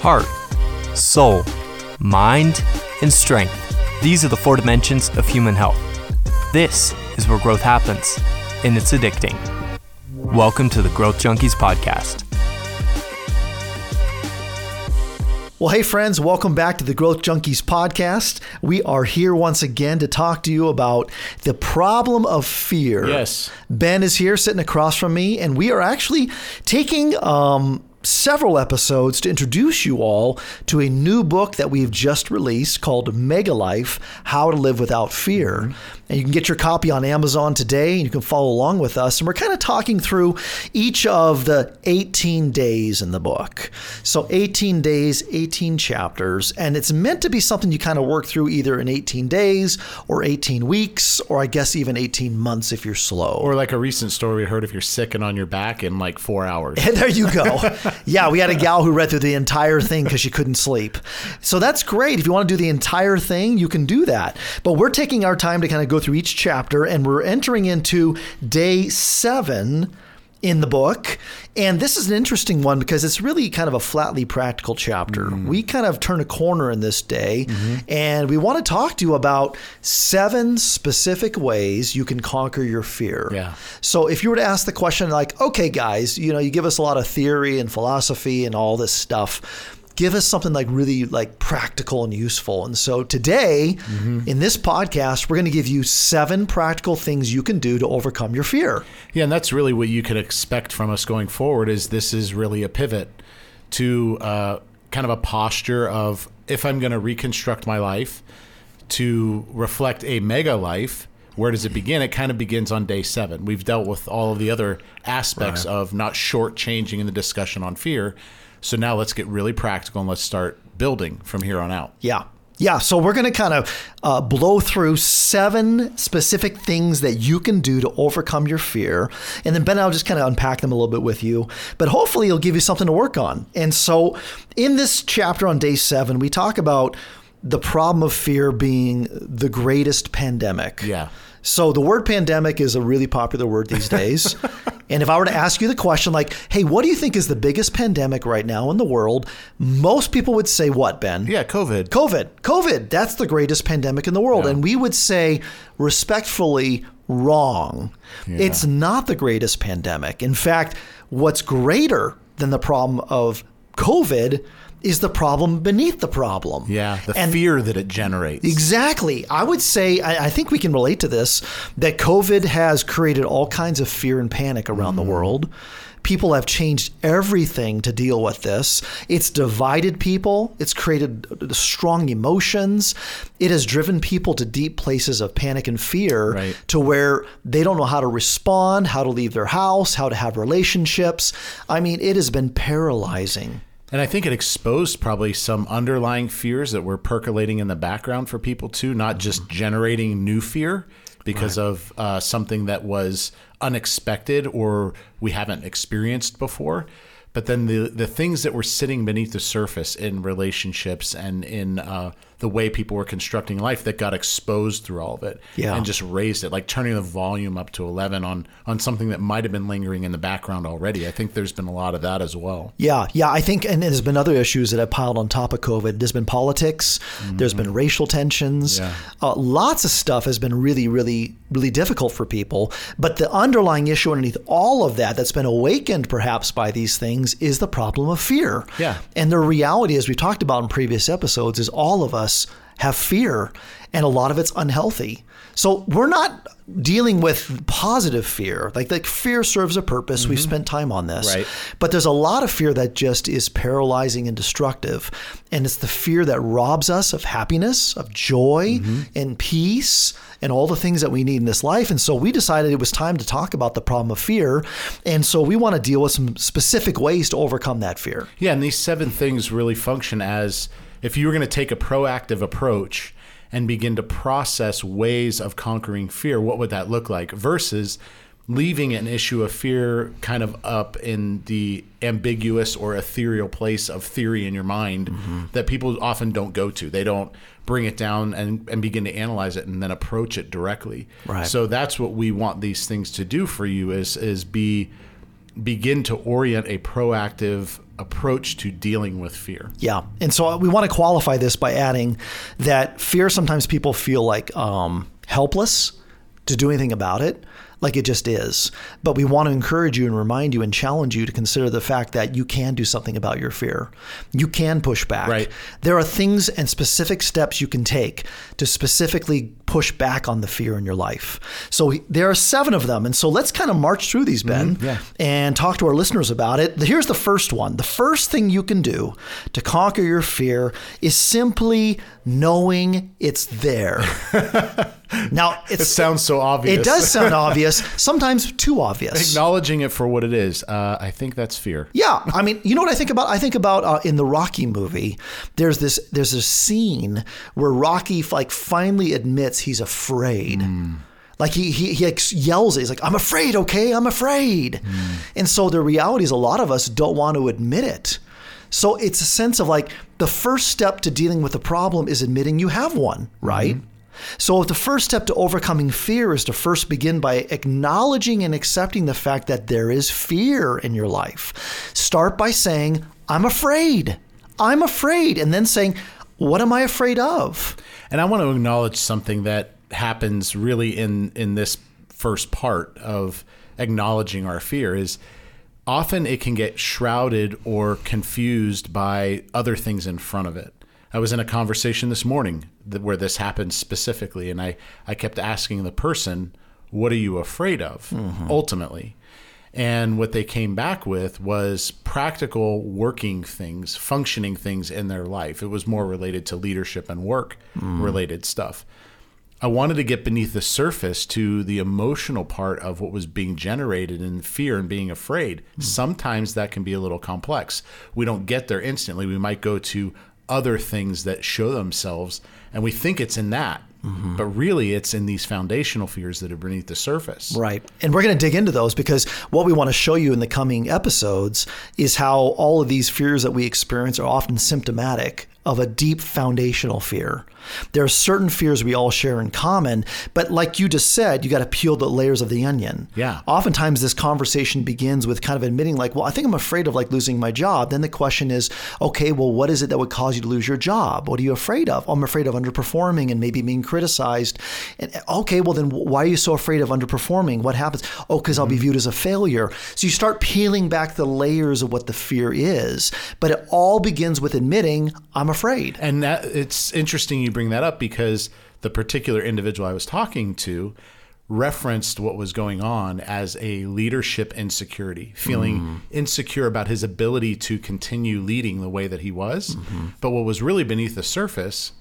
heart, soul, mind, and strength. These are the four dimensions of human health. This is where growth happens, and it's addicting. Welcome to the Growth Junkies Podcast. Well, hey, friends, welcome back to the Growth Junkies podcast. We are here once again to talk to you about the problem of fear. Yes. Ben is here sitting across from me, and we are actually taking um, several episodes to introduce you all to a new book that we've just released called Mega Life How to Live Without Fear. And you can get your copy on Amazon today and you can follow along with us. And we're kind of talking through each of the 18 days in the book. So 18 days, 18 chapters. And it's meant to be something you kind of work through either in 18 days or 18 weeks, or I guess even 18 months if you're slow. Or like a recent story we heard if you're sick and on your back in like four hours. And there you go. yeah, we had a gal who read through the entire thing because she couldn't sleep. So that's great. If you want to do the entire thing, you can do that. But we're taking our time to kind of go through each chapter, and we're entering into day seven in the book. And this is an interesting one because it's really kind of a flatly practical chapter. Mm. We kind of turn a corner in this day, mm-hmm. and we want to talk to you about seven specific ways you can conquer your fear. Yeah. So if you were to ask the question, like, okay, guys, you know, you give us a lot of theory and philosophy and all this stuff give us something like really like practical and useful. And so today mm-hmm. in this podcast, we're going to give you seven practical things you can do to overcome your fear. Yeah, and that's really what you can expect from us going forward. Is this is really a pivot to uh, kind of a posture of if I'm going to reconstruct my life to reflect a mega life. Where does it begin? It kind of begins on day seven. We've dealt with all of the other aspects right. of not shortchanging in the discussion on fear so now let's get really practical and let's start building from here on out. Yeah. Yeah, so we're going to kind of uh, blow through seven specific things that you can do to overcome your fear. And then, Ben, I'll just kind of unpack them a little bit with you. But hopefully, it'll give you something to work on. And so, in this chapter on day seven, we talk about the problem of fear being the greatest pandemic. Yeah. So the word pandemic is a really popular word these days. and if I were to ask you the question, like, hey, what do you think is the biggest pandemic right now in the world? Most people would say what, Ben? Yeah, COVID. COVID. COVID. That's the greatest pandemic in the world. Yeah. And we would say respectfully, wrong. Yeah. It's not the greatest pandemic. In fact, what's greater than the problem of COVID is the problem beneath the problem. Yeah, the and fear that it generates. Exactly. I would say, I, I, think we can relate to this, that COVID has created all kinds of fear and panic around mm-hmm. the world. People have changed everything to deal with this. It's divided people. It's created strong emotions. It has driven people to deep places of panic and fear right. to where they don't know how to respond, how to leave their house, how to have relationships. I mean, it has been paralyzing. And I think it exposed probably some underlying fears that were percolating in the background for people too, not just generating new fear because right. of uh, something that was unexpected or we haven't experienced before. But then the the things that were sitting beneath the surface in relationships and in uh, the way people were constructing life that got exposed through all of it yeah. and just raised it like turning the volume up to 11 on on something that might have been lingering in the background already. I think there's been a lot of that as well. Yeah yeah i think and there's been other issues that have piled on top of covid. There's been politics. Mm-hmm. there's been racial tensions. Yeah. uh, lots of stuff has been really really really difficult for people. But the underlying issue underneath all of that that's been awakened perhaps by these things is the problem of fear. Yeah. And the reality as we've talked about in previous episodes is all of us us have fear, and a lot of it's unhealthy. So we're not dealing with positive fear. Like like fear serves a purpose. Mm-hmm. We've spent time on this. Right. But there's a lot of fear that just is paralyzing and destructive. And it's the fear that robs us of happiness, of joy mm-hmm. and peace and all the things that we need in this life. And so we decided it was time to talk about the problem of fear. And so we want to deal with some specific ways to overcome that fear. Yeah, and these seven things really function as if you were going to take a proactive approach and begin to process ways of conquering fear, what would that look like versus leaving an issue of fear kind of up in the ambiguous or ethereal place of theory in your mind mm-hmm. that people often don't go to. They don't bring it down and, and begin to analyze it and then approach it directly. Right. So that's what we want these things to do for you is is be begin to orient a proactive approach to dealing with fear. Yeah. And so we want to qualify this by adding that fear sometimes people feel like um, helpless to do anything about it like it just is. But we want to encourage you and remind you and challenge you to consider the fact that you can do something about your fear. You can push back. Right. There are things and specific steps you can take to specifically push back on the fear in your life. So there are seven of them. And so let's kind of march through these, Ben, mm-hmm. yeah. and talk to our listeners about it. Here's the first one. The first thing you can do to conquer your fear is simply knowing it's there. now, It sounds so obvious. it does sound obvious, sometimes too obvious. Acknowledging it for what it is, uh, I think that's fear. Yeah, I mean, you know what I think about? I think about uh, in the Rocky movie. There's this there's a scene where Rocky like finally admits he's afraid. Like he he he like yells it. He's like, "I'm afraid, okay? I'm afraid." And so the reality is, a lot of us don't want to admit it. So it's a sense of like the first step to dealing with a problem is admitting you have one, right? So, if the first step to overcoming fear is to first begin by acknowledging and accepting the fact that there is fear in your life, start by saying, I'm afraid. I'm afraid. And then saying, What am I afraid of? And I want to acknowledge something that happens really in in this first part of acknowledging our fear is often it can get shrouded or confused by other things in front of it. I was in a conversation this morning that, where this happened specifically, and I, I kept asking the person, What are you afraid of mm-hmm. ultimately? And what they came back with was practical working things, functioning things in their life. It was more related to leadership and work mm. related stuff. I wanted to get beneath the surface to the emotional part of what was being generated in fear and being afraid. Mm. Sometimes that can be a little complex. We don't get there instantly. We might go to other things that show themselves and we think it's in that. But really, it's in these foundational fears that are beneath the surface. Right. And we're going to dig into those because what we want to show you in the coming episodes is how all of these fears that we experience are often symptomatic of a deep foundational fear. There are certain fears we all share in common, but like you just said, you got to peel the layers of the onion. Yeah. Oftentimes this conversation begins with kind of admitting like, well, I think I'm afraid of like losing my job. Then the question is, okay, well, what is it that would cause you to lose your job? What are you afraid of? I'm afraid of underperforming and maybe being criticized. And okay, well then why are you so afraid of underperforming? What happens? Oh, because I'll be mm-hmm. viewed as a failure. So you start peeling back the layers of what the fear is, but it all begins with admitting I'm afraid. And that it's interesting you bring that up because the particular individual I was talking to referenced what was going on as a leadership insecurity, feeling mm. insecure about his ability to continue leading the way that he was. Mm-hmm. But what was really beneath the surface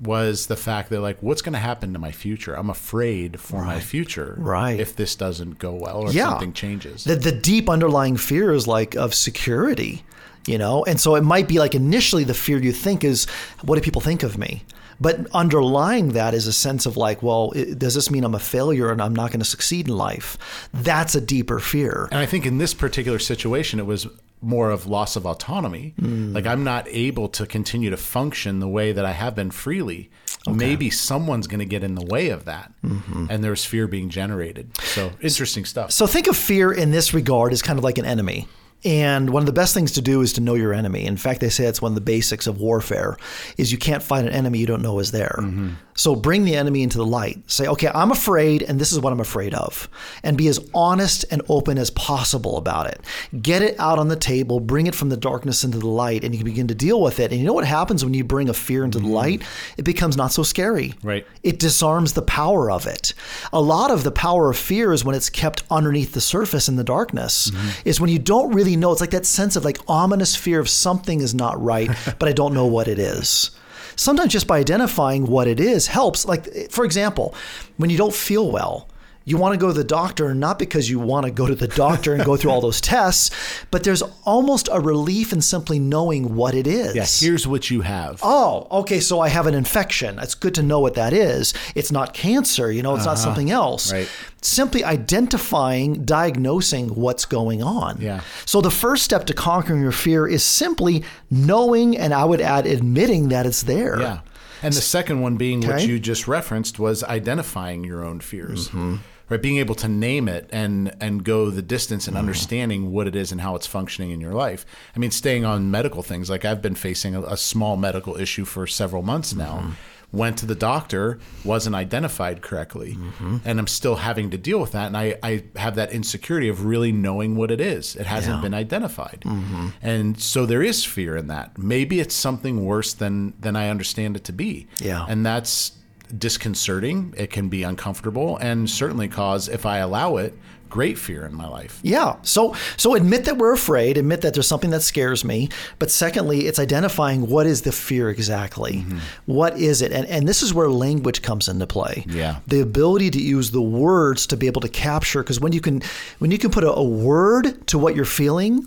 was the fact that like what's going to happen to my future? I'm afraid for my future Right. if this doesn't go well or Yeah. something changes. The, the deep underlying fear is like of security, you know? And so it might be like initially the fear you think is, what do people think of me? But underlying that is a sense of like, well, it, does this mean I'm a failure and I'm not going to succeed in life? That's a deeper fear. And I think in this particular situation, it was more of loss of autonomy. Hmm. Like I'm not able to continue to function the way that I have been freely. Maybe someone's going to get in the way of that. Mm-hmm. And there's fear being generated. So interesting stuff. So think of fear in this regard as kind of like an enemy. And one of the best things to do is to know your enemy. In fact, they say it's one of the basics of warfare is you can't fight an enemy you don't know is there. Mm-hmm. So bring the enemy into the light. Say, okay, I'm afraid, and this is what I'm afraid of. And be as honest and open as possible about it. Get it out on the table, bring it from the darkness into the light, and you can begin to deal with it. And you know what happens when you bring a fear into the mm-hmm. light? It becomes not so scary. Right. It disarms the power of it. A lot of the power of fear is when it's kept underneath the surface in the darkness. Mm-hmm. Is when you don't really know. It's like that sense of like ominous fear of something is not right, but I don't know what it is. Sometimes just by identifying what it is helps. Like for example, when you don't feel well, you want to go to the doctor not because you want to go to the doctor and go through all those tests, but there's almost a relief in simply knowing what it is. Yeah, here's what you have. Oh, okay. So I have an infection. It's good to know what that is. It's not cancer, you know, it's not uh-huh. something else. Right. Simply identifying, diagnosing what's going on. Yeah. So the first step to conquering your fear is simply knowing, and I would add admitting that it's there. Yeah. And the second one being what you just referenced was identifying your own fears. Mm-hmm. right? Being able to name it and and go the distance and mm. understanding what it is and how it's functioning in your life. I mean, staying on medical things, like I've been facing a, a small medical issue for several months now. Mm-hmm. Went to the doctor, wasn't identified correctly, mm-hmm. and I'm still having to deal with that. And I, I have that insecurity of really knowing what it is. It hasn't Yeah. been identified, mm-hmm. and so there is fear in that. Maybe it's something worse than than I understand it to be. Yeah. and that's disconcerting. It can be uncomfortable, and certainly cause, if I allow it, great fear in my life. Yeah. So so admit that we're afraid, admit that there's something that scares me, but secondly, it's identifying what is the fear exactly. Mm-hmm. What is it? And and this is where language comes into play. Yeah. The ability to use the words to be able to capture because when you can when you can put a, a word to what you're feeling,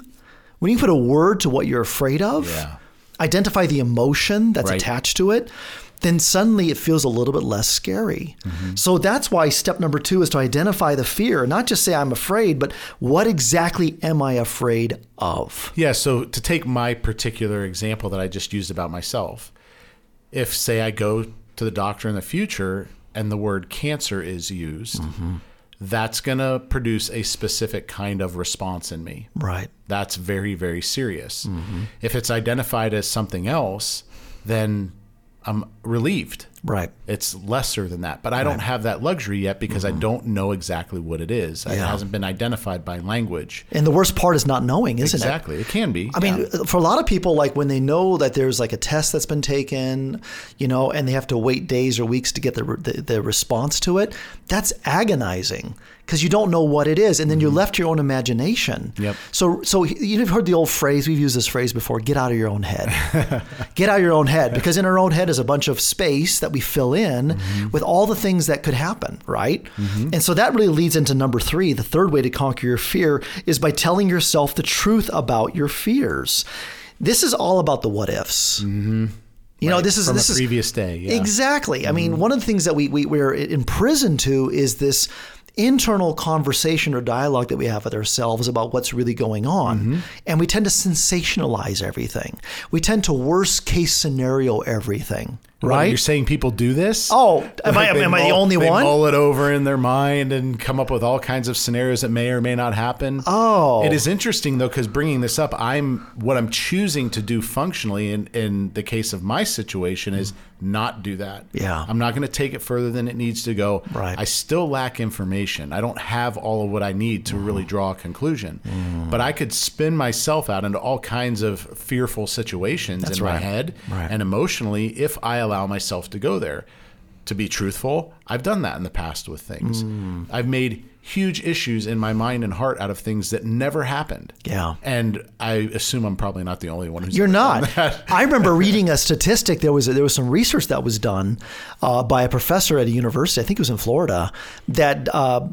when you put a word to what you're afraid of, Yeah. identify the emotion that's Right. attached to it, then suddenly it feels a little bit less scary. Mm-hmm. So that's why step number two is to identify the fear, not just say I'm afraid, but what exactly am I afraid of? Yeah, so to take my particular example that I just used about myself, if say I go to the doctor in the future and the word cancer is used, that's going to produce a specific kind of response in me. Right. That's very, very serious. If it's identified as something else, then I'm relieved. Right. It's lesser than that, but I don't have that luxury yet because I don't know exactly what it is. It Mm-hmm. Hasn't been identified by language. And the worst part is not knowing, isn't it? Exactly, it can be. I mean, for a lot of people, like when they know that there's like a test that's been taken, you know, and they have to wait days or weeks to get the the, the response to it, that's agonizing because you don't know what it is, and then you're left to your own imagination. Mm-hmm. Yep. So, so you've heard the old phrase. We've used this phrase before. Get out of your own head. get out of your own head because in our own head is a bunch of space that we fill in Mm-hmm. with all the things that could happen, right? And so that really leads into number three. The third way to conquer your fear is by telling yourself the truth about your fears. This is all about the what ifs. Mm-hmm. You know, this is from this a is previous day. Yeah. Mm-hmm. Exactly. I mean, one of the things that we, we we're imprisoned to is this internal conversation or dialogue that we have with ourselves about what's really going on. Mm-hmm. And we tend to sensationalize everything. We tend to worst case scenario everything. What, Right? You're saying people do this? Oh, am I- they am I the only they one? They mull it over in their mind and come up with all kinds of scenarios that may or may not happen. Oh. it is interesting though because bringing this up, I'm what I'm choosing to do functionally in in the case of my situation is not do that. Yeah. I'm not going to take it further than it needs to go. Right. I still lack information. I don't have all of what I need to Mm. really draw a conclusion. But I could spin myself out into all kinds of fearful situations That's in right. my head Right. and emotionally if I allow myself to go there. To be truthful, I've done that in the past with things. Mm. I've made huge issues in my mind and heart out of things that never happened. Yeah. And I assume I'm probably not the only one who's You're not. I remember reading a statistic. There was there was some research that was done uh, by a professor at a university. I think it was in Florida that uh,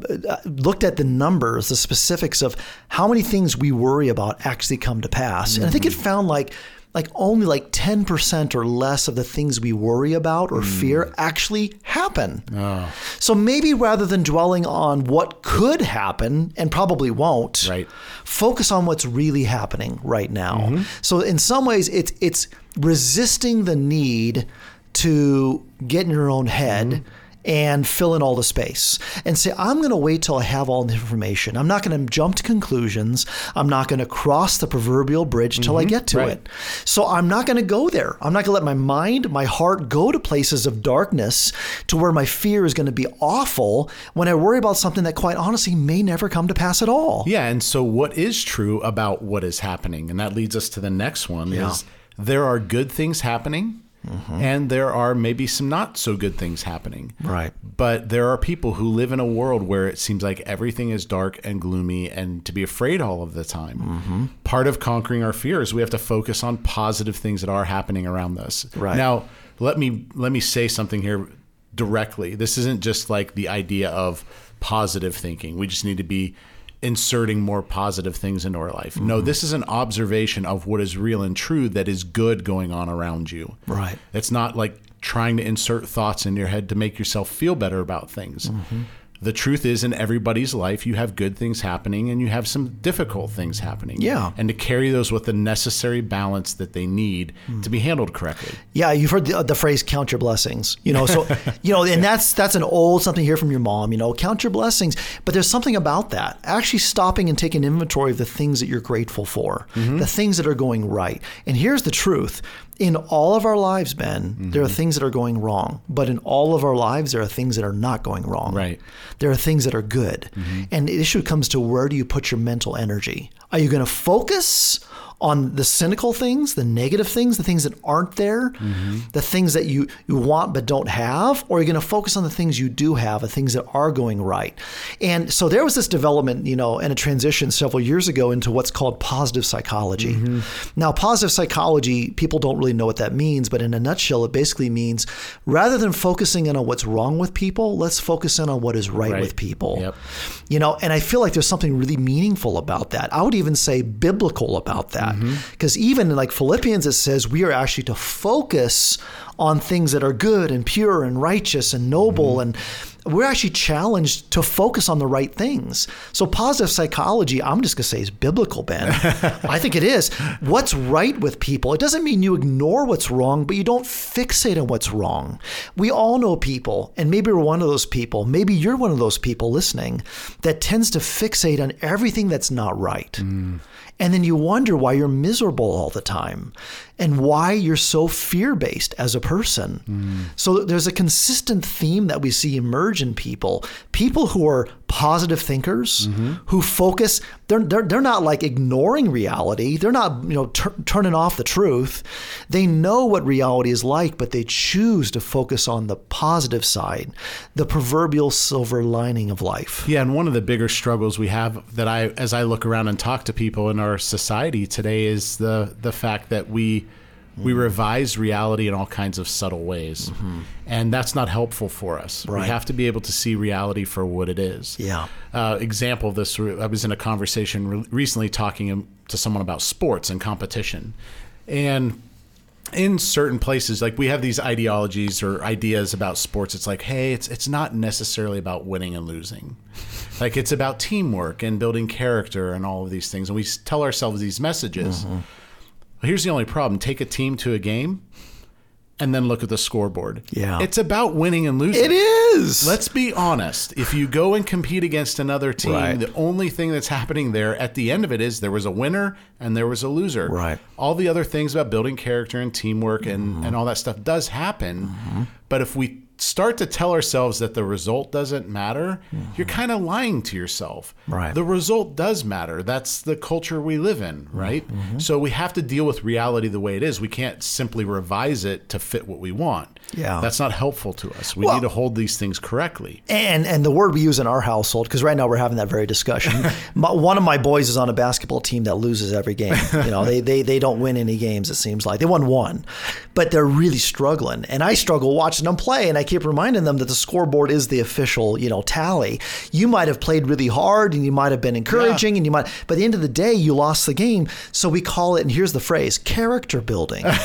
looked at the numbers, the specifics of how many things we worry about actually come to pass. And I think it found like like only like 10% or less of the things we worry about or hmm. fear actually happen. Oh. So maybe rather than dwelling on what could happen and probably won't, Right. focus on what's really happening right now. Mm-hmm. So in some ways it's it's resisting the need to get in your own head mm-hmm. And fill in all the space and say I'm going to wait till I have all the information. I'm not going to jump to conclusions. I'm not going to cross the proverbial bridge till I mm-hmm. get to Right. it. So I'm not going to go there. I'm not going to let my mind, my heart go to places of darkness to where my fear is going to be awful when I worry about something that quite honestly may never come to pass at all. Yeah, and so what is true about what is happening? And that leads us to the next one Yeah. is there are good things happening Mm-hmm. and there are maybe some not so good things happening. Right. But there are people who live in a world where it seems like everything is dark and gloomy and to be afraid all of the time. Mm-hmm. Part of conquering our fears, we have to focus on positive things that are happening around us. Right. Now, let me let me say something here directly. This isn't just like the idea of positive thinking. We just need to be inserting more positive things into our life. No, mm-hmm. this is an observation of what is real and true that is good going on around you. Right. It's not like trying to insert thoughts in your head to make yourself feel better about things. Mm-hmm. The truth is in everybody's life you have good things happening and you have some difficult things happening Yeah. and to carry those with the necessary balance that they need to be handled correctly Yeah, you've heard the, uh, the phrase "count your blessings." You know, so you know, and that's that's an old something here from your mom. You know, count your blessings. But there's something about that. Actually, stopping and taking inventory of the things that you're grateful for, mm-hmm. the things that are going right. And here's the truth: in all of our lives, Ben, there are mm-hmm. things that are going wrong. But in all of our lives, there are things that are not going wrong. Right. There are things that are good. Mm-hmm. And the issue comes to where do you put your mental energy? Are you going to focus on the cynical things, the negative things, the things that aren't there, mm-hmm. the things that you, you want but don't have? Or you're going to focus on the things you do have, the things that are going right? And so there was this development, you know, and a transition several years ago into what's called positive psychology. Mm-hmm. Now, positive psychology, people don't really know what that means, but in a nutshell, it basically means rather than focusing in on what's wrong with people, let's focus in on what is right, Right. with people. Yep. You know, and I feel like there's something really meaningful about that. I would even say biblical about that. Because mm-hmm. even in like Philippians, it says we are actually to focus on things that are good and pure and righteous and noble. Mm-hmm. And we're actually challenged to focus on the right things. So positive psychology, I'm just going to say is biblical, Ben. I think it is. What's right with people? It doesn't mean you ignore what's wrong, but you don't fixate on what's wrong. We all know people, and maybe we're one of those people. Maybe you're one of those people listening that tends to fixate on everything that's not right. Mm. And then you wonder why you're miserable all the time and why you're so fear based as a person. So there's a consistent theme that we see emerge in people. People who are positive thinkers, who focus, they're, they're, they're not like ignoring reality. They're not, you know, tur- turning off the truth. They know what reality is like, but they choose to focus on the positive side, the proverbial silver lining of life. Yeah, and one of the bigger struggles we have that I as I look around and talk to people in our society today is the the fact that we we revise reality in all kinds of subtle ways. And that's not helpful for us. Right. We have to be able to see reality for what it is. Yeah. Uh, example of this, I was in a conversation re- recently talking to someone about sports and competition. And in certain places like we have these ideologies or ideas about sports it's like hey it's it's not necessarily about winning and losing like it's about teamwork and building character and all of these things and we tell ourselves these messages Mm-hmm. Here's the only problem take a team to a game and then look at the scoreboard Yeah. it's about winning and losing It is. Let's be honest. If you go and compete against another team, Right. the only thing that's happening there at the end of it is there was a winner and there was a loser. Right. All the other things about building character and teamwork and, and all that stuff does happen. Mm-hmm. But if we start to tell ourselves that the result doesn't matter, you're mm-hmm. kind of lying to yourself. Right. The result does matter. That's the culture we live in, mm-hmm. right? Mm-hmm. So we have to deal with reality the way it is. We can't simply revise it to fit what we want. Yeah. That's not helpful to us. We Well- need to hold these things correctly. And and the word we use in our household, because right now we're having that very discussion. my, one of my boys is on a basketball team that loses every game. You know, they, they they don't win any games. It seems like they won one, but they're really struggling. And I struggle watching them play, and I keep reminding them that the scoreboard is the official you know tally. You might have played really hard, and you might have been encouraging, and you might, but at the end of the day, you lost the game. So we call it, and here's the phrase: character building.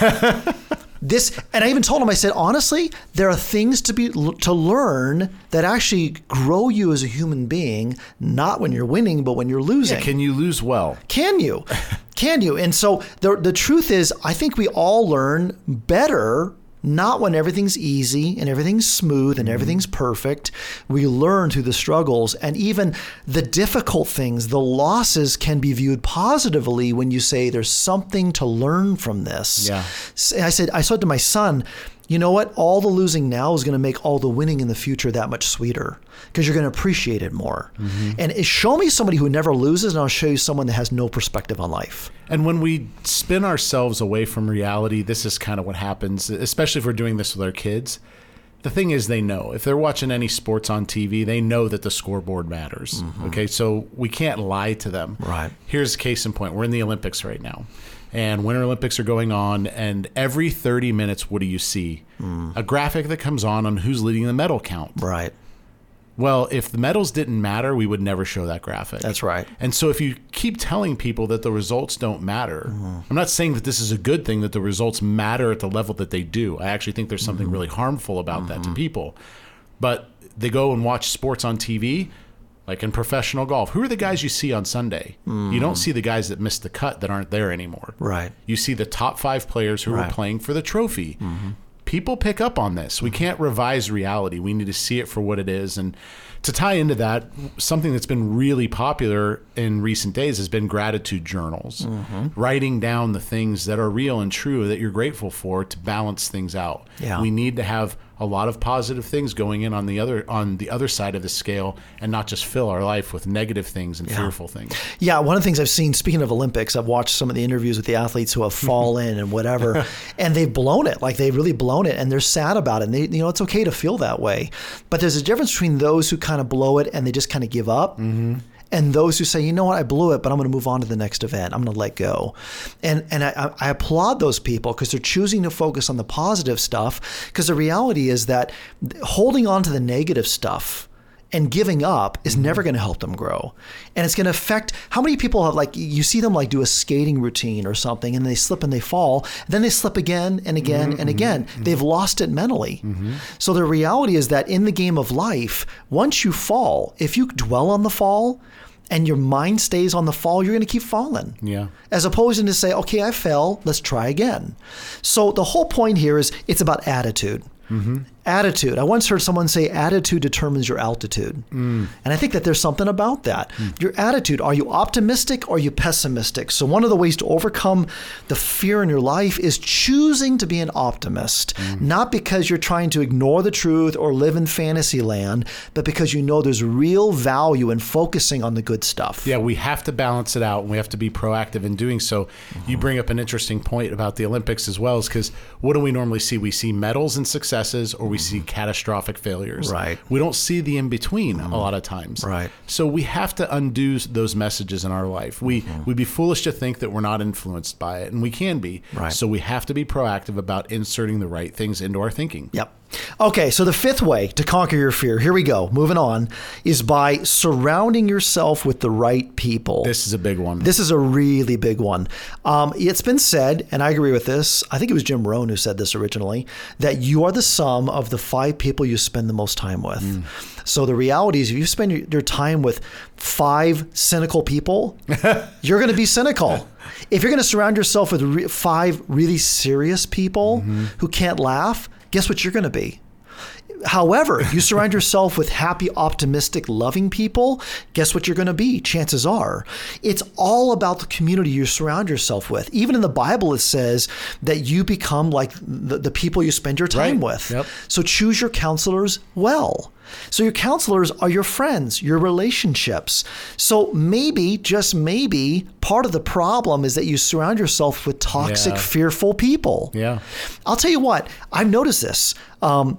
this and i even told him i said honestly there are things to be to learn that actually grow you as a human being not when you're winning but when you're losing Can you lose well? can you can you and so the, the truth is i think we all learn better not when everything's easy and everything's smooth and mm-hmm. everything's perfect. We learn through the struggles and even the difficult things, the losses can be viewed positively when you say there's something to learn from this. Yeah. I said, I said to my son, you know what? All the losing now is going to make all the winning in the future that much sweeter because you're going to appreciate it more. Mm-hmm. And show me somebody who never loses, and I'll show you someone that has no perspective on life. And when we spin ourselves away from reality, this is kind of what happens, especially if we're doing this with our kids. The thing is, they know if they're watching any sports on TV, they know that the scoreboard matters. Mm-hmm. Okay, so we can't lie to them. Right. Here's a case in point: we're in the Olympics right now, and Winter Olympics are going on, and every 30 minutes, what do you see? A graphic that comes on on who's leading the medal count. Right. Well, if the medals didn't matter, we would never show that graphic. That's right. And so if you keep telling people that the results don't matter, Mm-hmm. I'm not saying that this is a good thing that the results matter at the level that they do. I actually think there's something Mm-hmm. really harmful about that to people. but they go and watch sports on TV. Like in professional golf, who are the guys you see on Sunday? You don't see the guys that missed the cut that aren't there anymore. Right. You see the top five players who Right. Mm-hmm. are playing for the trophy. People pick up on this. We can't revise reality. We need to see it for what it is. And to tie into that, something that's been really popular in recent days has been gratitude journals, Mm-hmm. writing down the things that are real and true that you're grateful for to balance things out. Yeah. We need to have a lot of positive things going in on the other on the other side of the scale and not just fill our life with negative things and fearful things. Yeah, one of the things I've seen, speaking of Olympics, I've watched some of the interviews with the athletes who have fallen and whatever, and they've blown it. Like they've really blown it, and they're sad about it. And they, you know, it's okay to feel that way, but there's a difference between those who kind of blow it and they just kind of give up. Mm-hmm. And those who say, you know what, I blew it, but I'm going to move on to the next event. I'm going to let go, and and I, I applaud those people because they're choosing to focus on the positive stuff. Because the reality is that holding on to the negative stuff and giving up is mm-hmm. never going to help them grow. And it's going to affect how many people have like you see them like do a skating routine or something and they slip and they fall then they slip again and again and mm-hmm. again. Mm-hmm. They've lost it mentally. So the reality is that in the game of life once you fall if you dwell on the fall and your mind stays on the fall you're going to keep falling. Yeah. as opposed to say, okay, I fell, let's try again. So the whole point here is it's about attitude. Attitude. I once heard someone say attitude determines your altitude. Mm. And I think that there's something about that. Mm. Your attitude, are you optimistic or are you pessimistic? So one of the ways to overcome the fear in your life is choosing to be an optimist, mm. not because you're trying to ignore the truth or live in fantasy land, but because you know there's real value in focusing on the good stuff. Yeah, we have to balance it out and we have to be proactive in doing so. You uh-huh. bring up an interesting point about the Olympics as well, is because what do we normally see? We see medals and successes or we see catastrophic failures. Right. We don't see the in between a lot of times. Right. So we have to undo those messages in our life. We mm-hmm. we'd be foolish to think that we're not influenced by it, and we can be. Right. So we have to be proactive about inserting the right things into our thinking. Yep. Okay, so the fifth way to conquer your fear, here we go, moving on, is by surrounding yourself with the right people. This is a big one. This is a really big one. Um, it's been said, and I agree with this. I think it was Jim Rohn who said this originally that you are the sum of the five people you spend the most time with. So the reality is, if you spend your, time with five cynical people, you're going to be cynical. If you're going to surround yourself with re- five really serious people who can't laugh, guess what you're going to be? However, if you surround yourself with happy, optimistic, loving people, guess what you're going to be? Chances are. It's all about the community you surround yourself with. Even in the Bible, it says that you become like the, the people you spend your time Right. with. Yep. So choose your counselors well. So your counselors are your friends, your relationships. So maybe, just maybe, part of the problem is that you surround yourself with toxic, Yeah. fearful people. Yeah. I'll tell you what, I've noticed this. Um,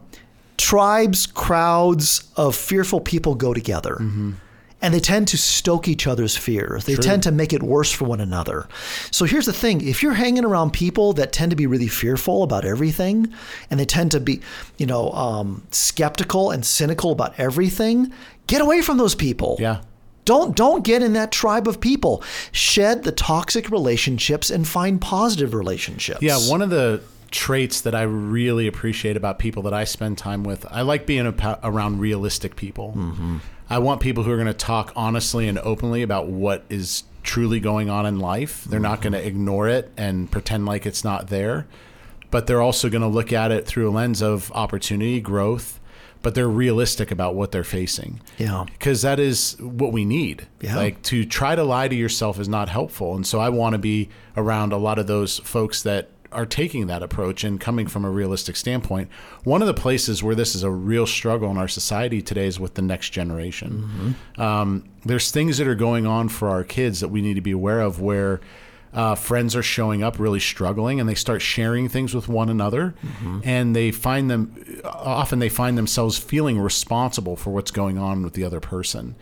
tribes, crowds of fearful people go together. Mm-hmm. And they tend to stoke each other's fears. They tend to make it worse for one another. So here's the thing if you're hanging around people that tend to be really fearful about everything, and they tend to be, you know, um, skeptical and cynical about everything, get away from those people. Yeah. Don't don't get in that tribe of people. Shed the toxic relationships and find positive relationships. Yeah, one of the traits that I really appreciate about people that I spend time with, I like being around realistic people. Mm-hmm. I want people who are going to talk honestly and openly about what is truly going on in life. They're not mm-hmm. going to ignore it and pretend like it's not there, but they're also going to look at it through a lens of opportunity, growth, but they're realistic about what they're facing Yeah. because that is what we need. Yeah. Like to try to lie to yourself is not helpful, and so I want to be around a lot of those folks that are taking that approach and coming from a realistic standpoint. One of the places where this is a real struggle in our society today is with the next generation. Um, there's things that are going on for our kids that we need to be aware of where. Uh, friends are showing up really struggling and they start sharing things with one another and they find them often they find themselves feeling responsible for what's going on with the other person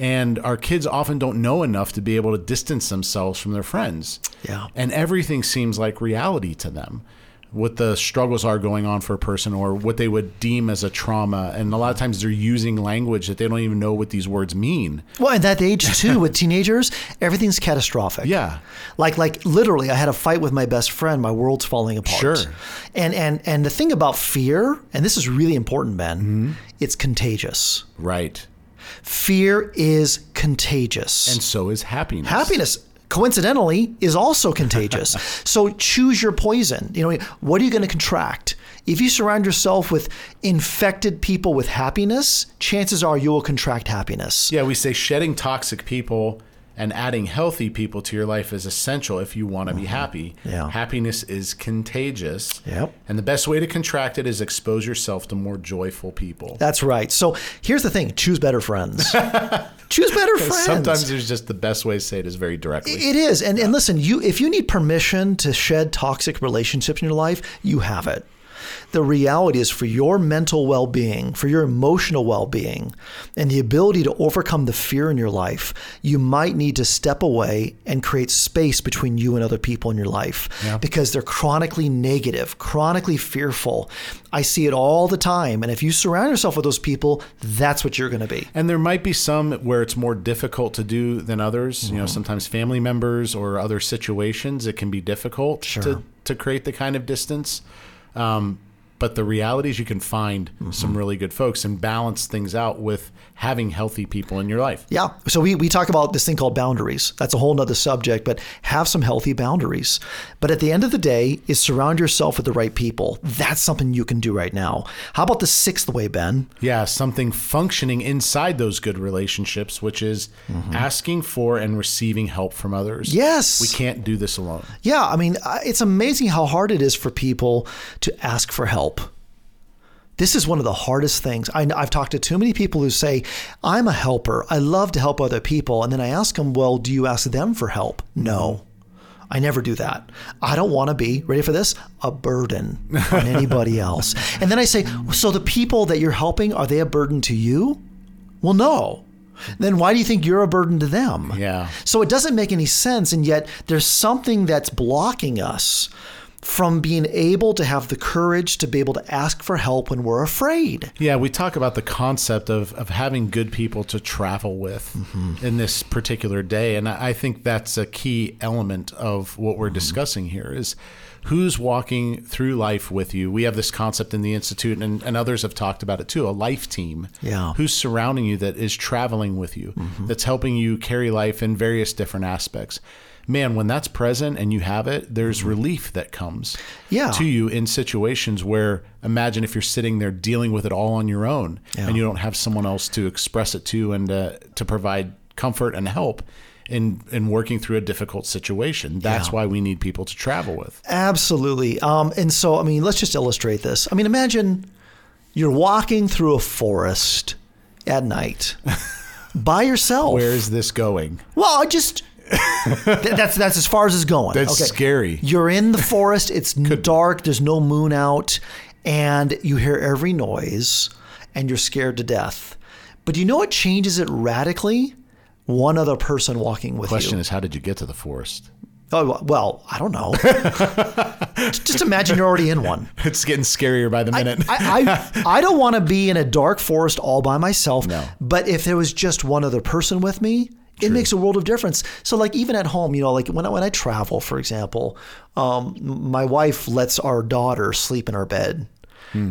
and our kids often don't know enough to be able to distance themselves from their friends Yeah. and everything seems like reality to them what the struggles are going on for a person or what they would deem as a trauma. And a lot of times they're using language that they don't even know what these words mean. Well, at that age too, with teenagers, everything's catastrophic. Yeah. Like like literally, I had a fight with my best friend. My world's falling apart. Sure. And and and the thing about fear, and this is really important, Ben, Mm-hmm. it's contagious. Right. Fear is contagious. And so is happiness. Happiness, coincidentally, is also contagious. so choose your poison. You know, what are you going to contract? If you surround yourself with infected people with happiness, chances are you will contract happiness. Yeah, we say shedding toxic people and adding healthy people to your life is essential if you want to be happy. Mm-hmm. Yeah. Happiness is contagious. Yep. And the best way to contract it is expose yourself to more joyful people. That's right. So here's the thing: choose better friends. choose better friends. Sometimes there's just the best way to say it is very directly. It is. And, and listen, you if you need permission to shed toxic relationships in your life, you have it. The reality is for your mental well being, for your emotional well being, and the ability to overcome the fear in your life, you might need to step away and create space between you and other people in your life Yeah. because they're chronically negative, chronically fearful. I see it all the time. And if you surround yourself with those people, that's what you're going to be. And there might be some where it's more difficult to do than others. Mm-hmm. You know, sometimes family members or other situations, it can be difficult to, to create the kind of distance. Um, but the reality is you can find Mm-hmm. some really good folks and balance things out with having healthy people in your life. Yeah. So we, we talk about this thing called boundaries. That's a whole nother subject, but have some healthy boundaries. But at the end of the day, is surround yourself with the right people. That's something you can do right now. How about the sixth way, Ben? Yeah, something functioning inside those good relationships, which is asking for and receiving help from others. Mm-hmm. Yes. We can't do this alone. Yeah. I mean, it's amazing how hard it is for people to ask for help. This is one of the hardest things. I, I've talked to too many people who say, I'm a helper. I love to help other people. And then I ask them, well, do you ask them for help? No. I never do that. I don't want to be, ready for this, a burden on anybody else. And then I say, so the people that you're helping, are they a burden to you? Well, no. Then why do you think you're a burden to them? Yeah. So it doesn't make any sense. And yet there's something that's blocking us from being able to have the courage to be able to ask for help when we're afraid. Yeah, we talk about the concept of, of having good people to travel with mm-hmm. in this particular day. And I think that's a key element of what we're mm-hmm. discussing here is who's walking through life with you. We have this concept in the Institute, and, and others have talked about it too a life team. Yeah. Who's surrounding you that is traveling with you, mm-hmm. that's helping you carry life in various different aspects. Man, when that's present and you have it, there's relief that comes Yeah. to you in situations where imagine if you're sitting there dealing with it all on your own Yeah. and you don't have someone else to express it to and uh, to provide comfort and help in in working through a difficult situation. That's Yeah. why we need people to travel with. Absolutely. Um, and so, I mean, let's just illustrate this. I mean, imagine you're walking through a forest at night by yourself. Where is this going? Well, I just that's that's as far as it's going. That's scary. You're in the forest. It's dark. There's no moon out, and you hear every noise, and you're scared to death. But you know what changes it radically? One other person walking with Question you. Question is, how did you get to the forest? Oh well, I don't know. just imagine you're already in one. It's getting scarier by the minute. I, I, I don't want to be in a dark forest all by myself. No. But if there was just one other person with me, it makes a world of difference. So, like even at home, you know, like when I, when I travel, for example, um, my wife lets our daughter sleep in our bed.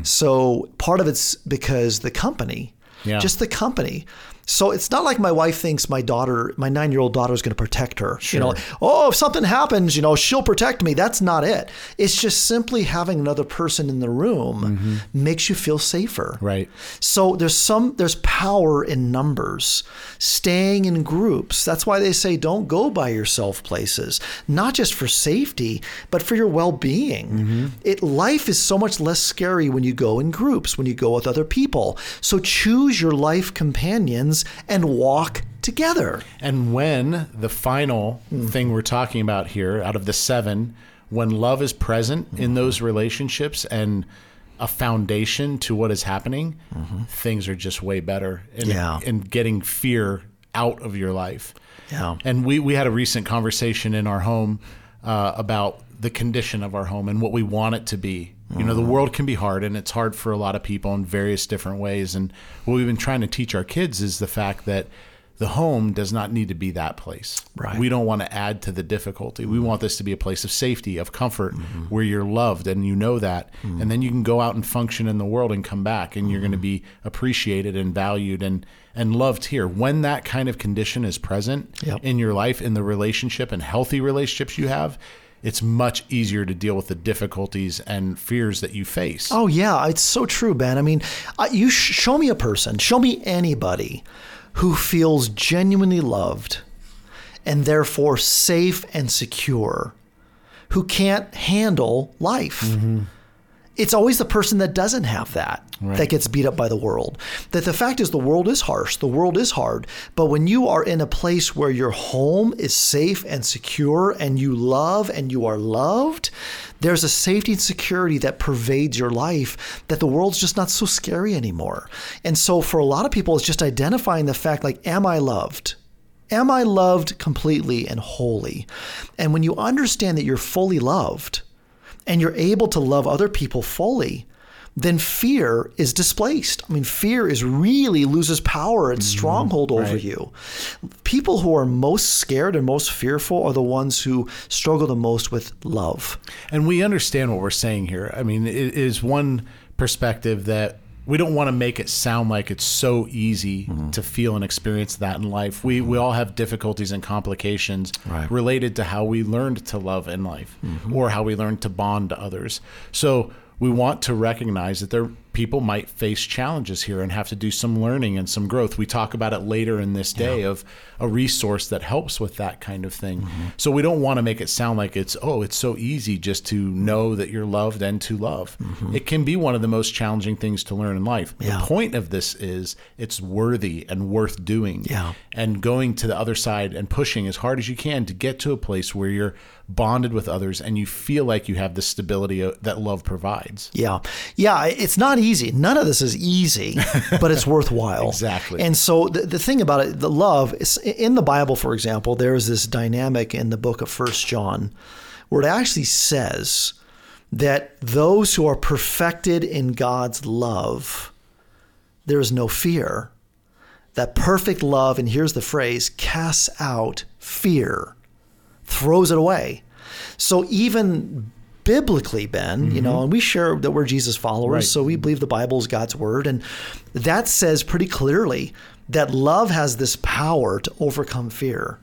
So part of it's because the company, Yeah. just the company. So it's not like my wife thinks my daughter, my nine year old daughter, is going to protect her. You know, oh, if something happens, you know, she'll protect me. That's not it. It's just simply having another person in the room mm-hmm. makes you feel safer. Right. So there's some there's power in numbers. Staying in groups. That's why they say don't go by yourself places. Not just for safety, but for your well-being. Mm-hmm. It life is so much less scary when you go in groups, when you go with other people. So choose your life companions and walk together. And when the final hmm. thing we're talking about here, out of the seven, when love is present in hmm. those relationships and a foundation to what is happening, mm-hmm. things are just way better in, Yeah. in getting fear out of your life. Yeah. And we, we had a recent conversation in our home uh, about the condition of our home and what we want it to be. You know, the uh-huh. world can be hard, and it's hard for a lot of people in various different ways. And what we've been trying to teach our kids is the fact that the home does not need to be that place. Right. We don't want to add to the difficulty. We want this to be a place of safety, of comfort, mm-hmm. where you're loved and you know that. Mm-hmm. And then you can go out and function in the world and come back and you're going to mm-hmm. be appreciated and valued and and loved here. When that kind of condition is present Yep. in your life in the relationship and healthy relationships you have, it's much easier to deal with the difficulties and fears that you face. Oh yeah, it's so true, Ben. I mean, I- you sh- show me a person, show me anybody who feels genuinely loved and therefore safe and secure, who can't handle life. Mm-hmm. It's always the person that doesn't have that Right. that gets beat up by the world. That the fact is, the world is harsh, the world is hard. But when you are in a place where your home is safe and secure and you love and you are loved, there's a safety and security that pervades your life that the world's just not so scary anymore. And so for a lot of people, it's just identifying the fact like, am I loved? Am I loved completely and wholly? And when you understand that you're fully loved, and you're able to love other people fully, then fear is displaced. I mean, fear is really loses power and mm-hmm. stronghold over right. you. People who are most scared and most fearful are the ones who struggle the most with love. And we understand what we're saying here. I mean, it is one perspective that we don't want to make it sound like it's so easy Mm-hmm. to feel and experience that in life. We we all have difficulties and complications Right. related to how we learned to love in life Mm-hmm. or how we learned to bond to others. So we want to recognize that there people might face challenges here and have to do some learning and some growth. We talk about it later in this day of a resource that helps with that kind of thing. Mm-hmm. So we don't want to make it sound like it's oh, it's so easy just to know that you're loved and to love. It can be one of the most challenging things to learn in life. Mm-hmm. Yeah. The point of this is it's worthy and worth doing. Yeah. And going to the other side and pushing as hard as you can to get to a place where you're bonded with others and you feel like you have the stability uh, that love provides. Yeah. Yeah. It's not easy. None of this is easy, but it's worthwhile. Exactly. And so the, the thing about it, the love, is, in the Bible, for example, there is this dynamic in the book of First John where it actually says that those who are perfected in God's love, there is no fear. That perfect love, and here's the phrase, casts out fear throws it away. So even biblically, Ben, you know, mm-hmm. and we share that we're Jesus followers, Right. so we believe the Bible is God's word, and that says pretty clearly that love has this power to overcome fear.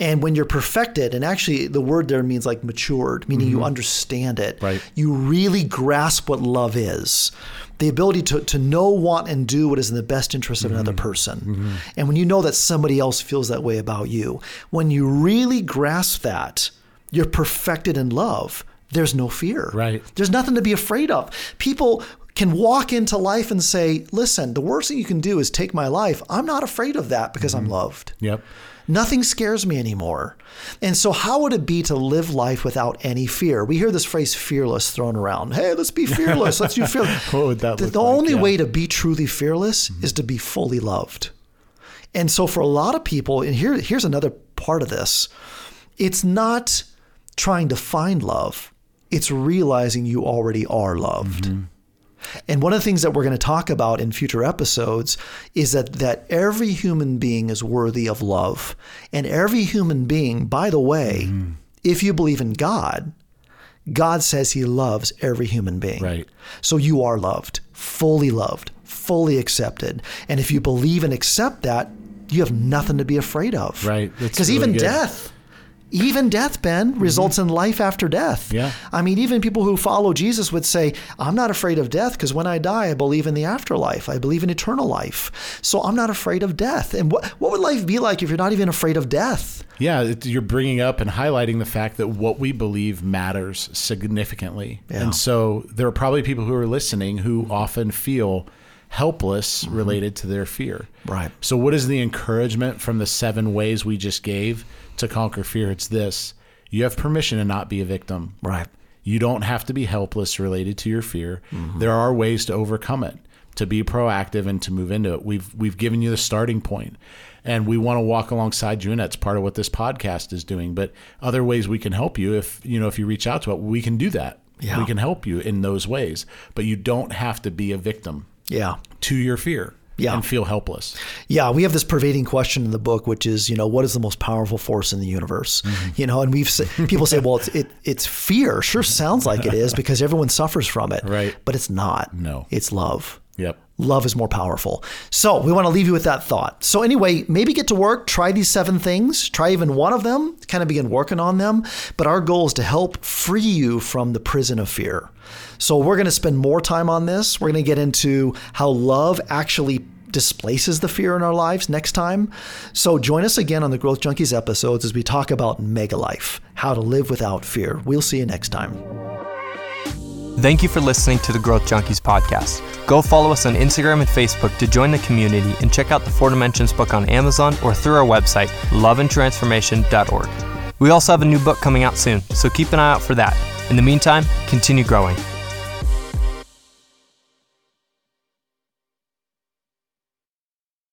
And when you're perfected, and actually the word there means like matured, meaning you mm-hmm. understand it. Right. You really grasp what love is. The ability to, to know, want, and do what is in the best interest of another mm-hmm. person. Mm-hmm. And when you know that somebody else feels that way about you, when you really grasp that, you're perfected in love. There's no fear. Right. There's nothing to be afraid of. People can walk into life and say, listen, the worst thing you can do is take my life. I'm not afraid of that because I'm loved. Yep. Nothing scares me anymore. And so, how would it be to live life without any fear? We hear this phrase fearless thrown around. Hey, let's be fearless. Let's do fearless. What would that the, the like? only Yeah. Mm-hmm. way to be truly fearless is to be fully loved. And so, for a lot of people, and here, here's another part of this it's not trying to find love, it's realizing you already are loved. Mm-hmm. And one of the things that we're going to talk about in future episodes is that that every human being is worthy of love. And every human being, by the way, Mm-hmm. if you believe in God, God says he loves every human being. Right. So you are loved, fully loved, fully accepted. And if you believe and accept that, you have nothing to be afraid of. Right. Because really even good. death, even death, Ben, mm-hmm. results in life after death. Yeah. I mean, even people who follow Jesus would say, I'm not afraid of death because when I die, I believe in the afterlife. I believe in eternal life. So I'm not afraid of death. And what, what would life be like if you're not even afraid of death? Yeah, it, you're bringing up and highlighting the fact that what we believe matters significantly. Yeah. And so there are probably people who are listening who often feel helpless mm-hmm. related to their fear. Right. So, what is the encouragement from the seven ways we just gave to conquer fear? It's this you have permission to not be a victim. Right. You don't have to be helpless related to your fear. Mm-hmm. There are ways to overcome it. to be proactive and to move into it. We've we've given you the starting point, and we want to walk alongside you, and that's part of what this podcast is doing. But other ways we can help you, if you know, if you reach out to it, we can do that. Yeah. We can help you in those ways, but you don't have to be a victim Yeah. to your fear Yeah. and feel helpless. Yeah, we have this pervading question in the book, which is, you know, what is the most powerful force in the universe? Mm-hmm. You know, and we've people say, well, it's it, it's fear. Sure, sounds like it is because everyone suffers from it, Right. But it's not. No. it's love. Yep. Love is more powerful. So we want to leave you with that thought. So anyway, maybe get to work, try these seven things, try even one of them, kind of begin working on them. But our goal is to help free you from the prison of fear. So we're going to spend more time on this. We're going to get into how love actually displaces the fear in our lives next time. So join us again on the Growth Junkies episodes as we talk about mega life, how to live without fear. We'll see you next time. Thank you for listening to the Growth Junkies podcast. Go follow us on Instagram and Facebook to join the community and check out the Four Dimensions book on Amazon or through our website, loveandtransformation.org. We also have a new book coming out soon, so keep an eye out for that. In the meantime, continue growing.